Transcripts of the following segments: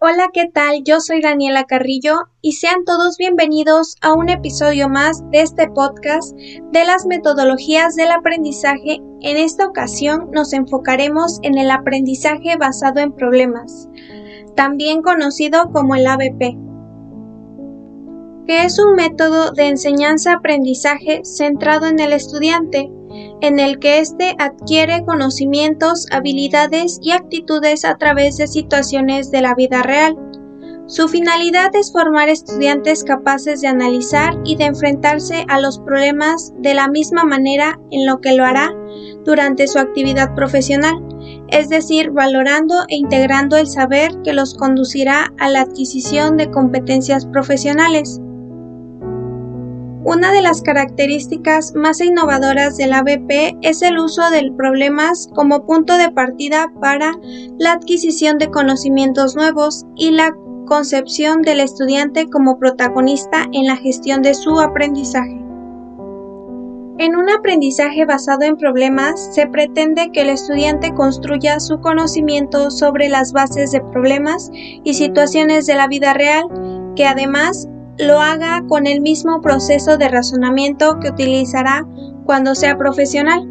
Hola, ¿qué tal? Yo soy Daniela Carrillo y sean todos bienvenidos a un episodio más de este podcast de las metodologías del aprendizaje. En esta ocasión nos enfocaremos en el aprendizaje basado en problemas, también conocido como el ABP, que es un método de enseñanza-aprendizaje centrado en el estudiante en el que éste adquiere conocimientos, habilidades y actitudes a través de situaciones de la vida real. Su finalidad es formar estudiantes capaces de analizar y de enfrentarse a los problemas de la misma manera en lo que lo hará durante su actividad profesional, es decir, valorando e integrando el saber que los conducirá a la adquisición de competencias profesionales. Una de las características más innovadoras del ABP es el uso de problemas como punto de partida para la adquisición de conocimientos nuevos y la concepción del estudiante como protagonista en la gestión de su aprendizaje. En un aprendizaje basado en problemas, se pretende que el estudiante construya su conocimiento sobre las bases de problemas y situaciones de la vida real, que además lo haga con el mismo proceso de razonamiento que utilizará cuando sea profesional.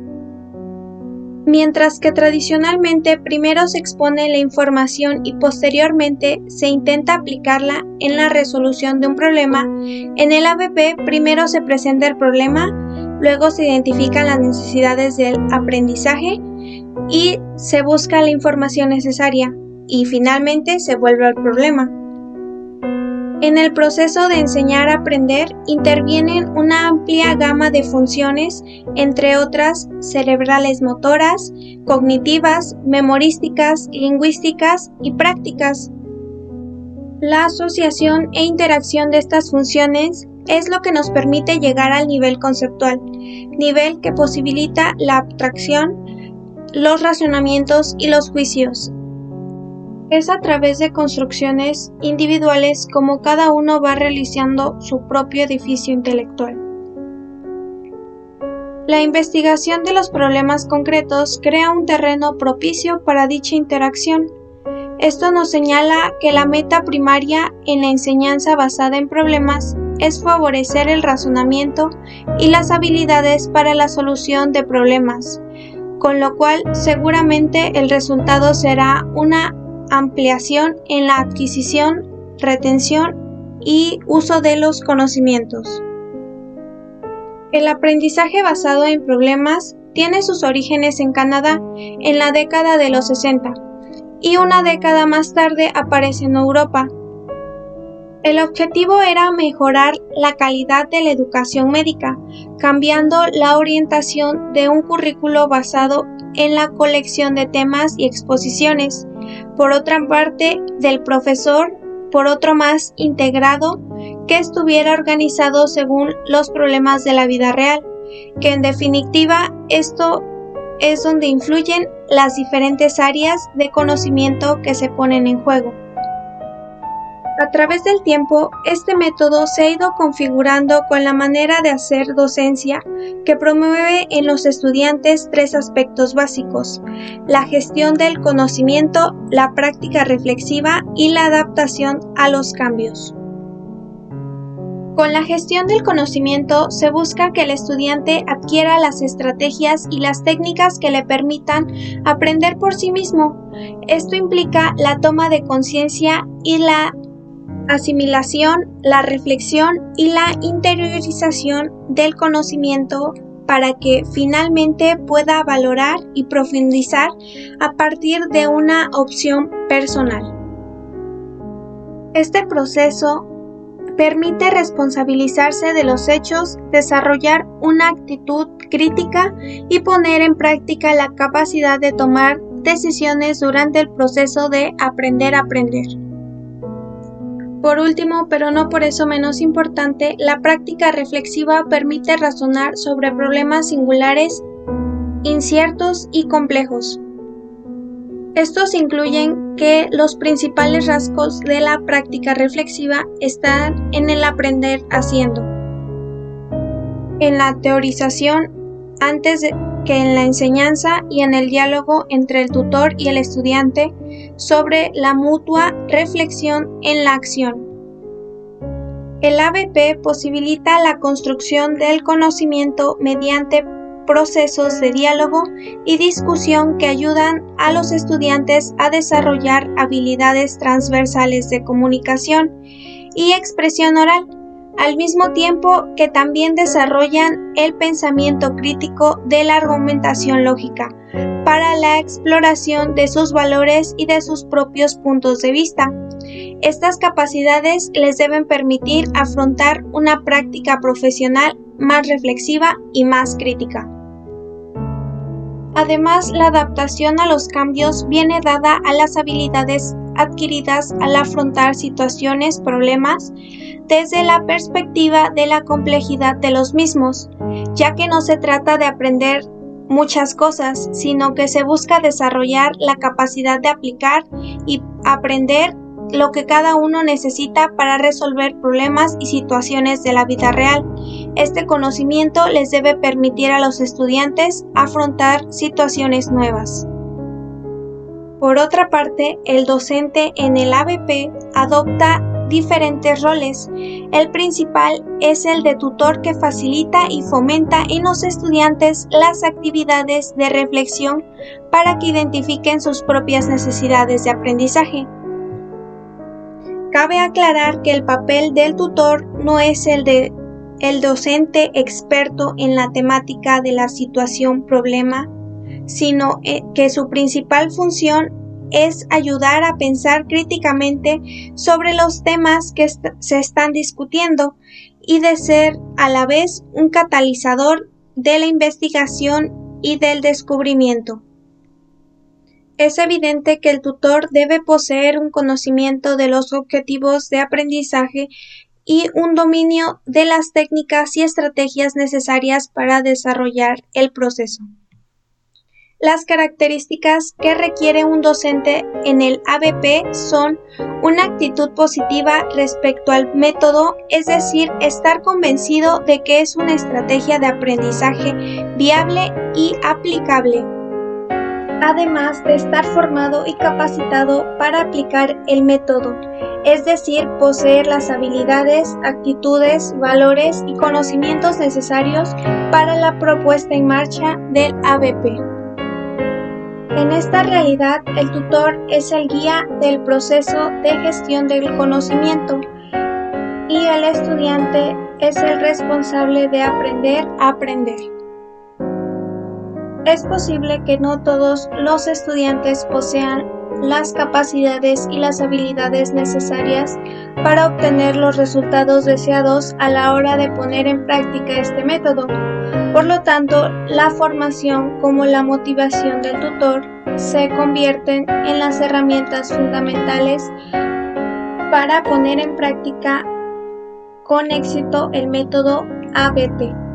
Mientras que tradicionalmente primero se expone la información y posteriormente se intenta aplicarla en la resolución de un problema, en el ABP primero se presenta el problema, luego se identifican las necesidades del aprendizaje y se busca la información necesaria y finalmente se vuelve al problema. En el proceso de enseñar a aprender intervienen una amplia gama de funciones, entre otras cerebrales motoras, cognitivas, memorísticas, lingüísticas y prácticas. La asociación e interacción de estas funciones es lo que nos permite llegar al nivel conceptual, nivel que posibilita la abstracción, los razonamientos y los juicios, es a través de construcciones individuales como cada uno va realizando su propio edificio intelectual. La investigación de los problemas concretos crea un terreno propicio para dicha interacción. Esto nos señala que la meta primaria en la enseñanza basada en problemas es favorecer el razonamiento y las habilidades para la solución de problemas, con lo cual seguramente el resultado será una ampliación en la adquisición, retención y uso de los conocimientos. El aprendizaje basado en problemas tiene sus orígenes en Canadá en la década de los 60 y una década más tarde aparece en Europa. El objetivo era mejorar la calidad de la educación médica, cambiando la orientación de un currículo basado en la colección de temas y exposiciones por otra parte del profesor, por otro más integrado, que estuviera organizado según los problemas de la vida real, que en definitiva esto es donde influyen las diferentes áreas de conocimiento que se ponen en juego. A través del tiempo, este método se ha ido configurando con la manera de hacer docencia que promueve en los estudiantes tres aspectos básicos, la gestión del conocimiento, la práctica reflexiva y la adaptación a los cambios. Con la gestión del conocimiento se busca que el estudiante adquiera las estrategias y las técnicas que le permitan aprender por sí mismo. Esto implica la toma de conciencia y la asimilación, la reflexión y la interiorización del conocimiento para que finalmente pueda valorar y profundizar a partir de una opción personal. Este proceso permite responsabilizarse de los hechos, desarrollar una actitud crítica y poner en práctica la capacidad de tomar decisiones durante el proceso de aprender a aprender. Por último, pero no por eso menos importante, la práctica reflexiva permite razonar sobre problemas singulares, inciertos y complejos. Estos incluyen que los principales rasgos de la práctica reflexiva están en el aprender haciendo, en la teorización antes que en la enseñanza y en el diálogo entre el tutor y el estudiante sobre la mutua reflexión en la acción. El ABP posibilita la construcción del conocimiento mediante procesos de diálogo y discusión que ayudan a los estudiantes a desarrollar habilidades transversales de comunicación y expresión oral, al mismo tiempo que también desarrollan el pensamiento crítico de la argumentación lógica para la exploración de sus valores y de sus propios puntos de vista. Estas capacidades les deben permitir afrontar una práctica profesional más reflexiva y más crítica. Además, la adaptación a los cambios viene dada a las habilidades adquiridas al afrontar situaciones, problemas, desde la perspectiva de la complejidad de los mismos, ya que no se trata de aprender muchas cosas, sino que se busca desarrollar la capacidad de aplicar y aprender lo que cada uno necesita para resolver problemas y situaciones de la vida real. Este conocimiento les debe permitir a los estudiantes afrontar situaciones nuevas. Por otra parte, el docente en el ABP adopta diferentes roles. El principal es el de tutor que facilita y fomenta en los estudiantes las actividades de reflexión para que identifiquen sus propias necesidades de aprendizaje. Cabe aclarar que el papel del tutor no es el de el docente experto en la temática de la situación problema, sino eh, que su principal función es ayudar a pensar críticamente sobre los temas que se están discutiendo y de ser a la vez un catalizador de la investigación y del descubrimiento. Es evidente que el tutor debe poseer un conocimiento de los objetivos de aprendizaje y un dominio de las técnicas y estrategias necesarias para desarrollar el proceso. Las características que requiere un docente en el ABP son una actitud positiva respecto al método, es decir, estar convencido de que es una estrategia de aprendizaje viable y aplicable además de estar formado y capacitado para aplicar el método, es decir, poseer las habilidades, actitudes, valores y conocimientos necesarios para la propuesta en marcha del ABP. En esta realidad, el tutor es el guía del proceso de gestión del conocimiento y el estudiante es el responsable de aprender a aprender. Es posible que no todos los estudiantes posean las capacidades y las habilidades necesarias para obtener los resultados deseados a la hora de poner en práctica este método. Por lo tanto, la formación como la motivación del tutor se convierten en las herramientas fundamentales para poner en práctica con éxito el método ABT.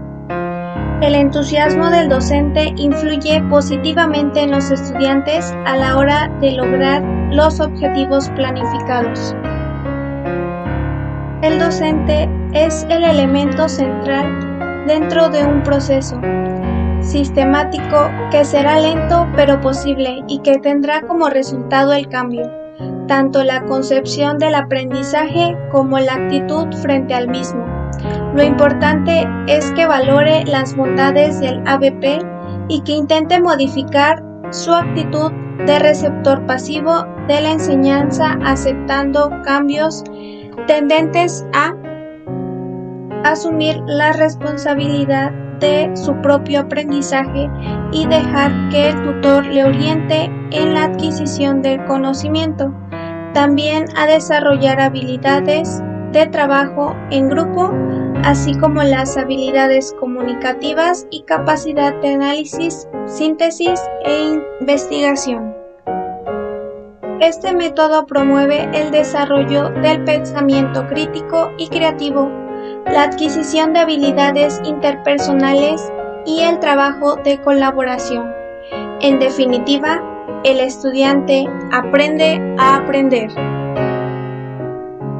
El entusiasmo del docente influye positivamente en los estudiantes a la hora de lograr los objetivos planificados. El docente es el elemento central dentro de un proceso sistemático que será lento pero posible y que tendrá como resultado el cambio, tanto la concepción del aprendizaje como la actitud frente al mismo. Lo importante es que valore las bondades del ABP y que intente modificar su actitud de receptor pasivo de la enseñanza aceptando cambios tendentes a asumir la responsabilidad de su propio aprendizaje y dejar que el tutor le oriente en la adquisición del conocimiento. También a desarrollar habilidades de trabajo en grupo, así como las habilidades comunicativas y capacidad de análisis, síntesis e investigación. Este método promueve el desarrollo del pensamiento crítico y creativo, la adquisición de habilidades interpersonales y el trabajo de colaboración. En definitiva, el estudiante aprende a aprender.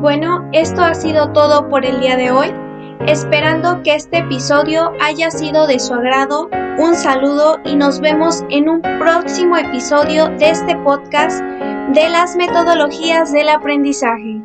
Bueno, esto ha sido todo por el día de hoy. esperando que este episodio haya sido de su agrado. Un saludo y nos vemos en un próximo episodio de este podcast de las metodologías del aprendizaje.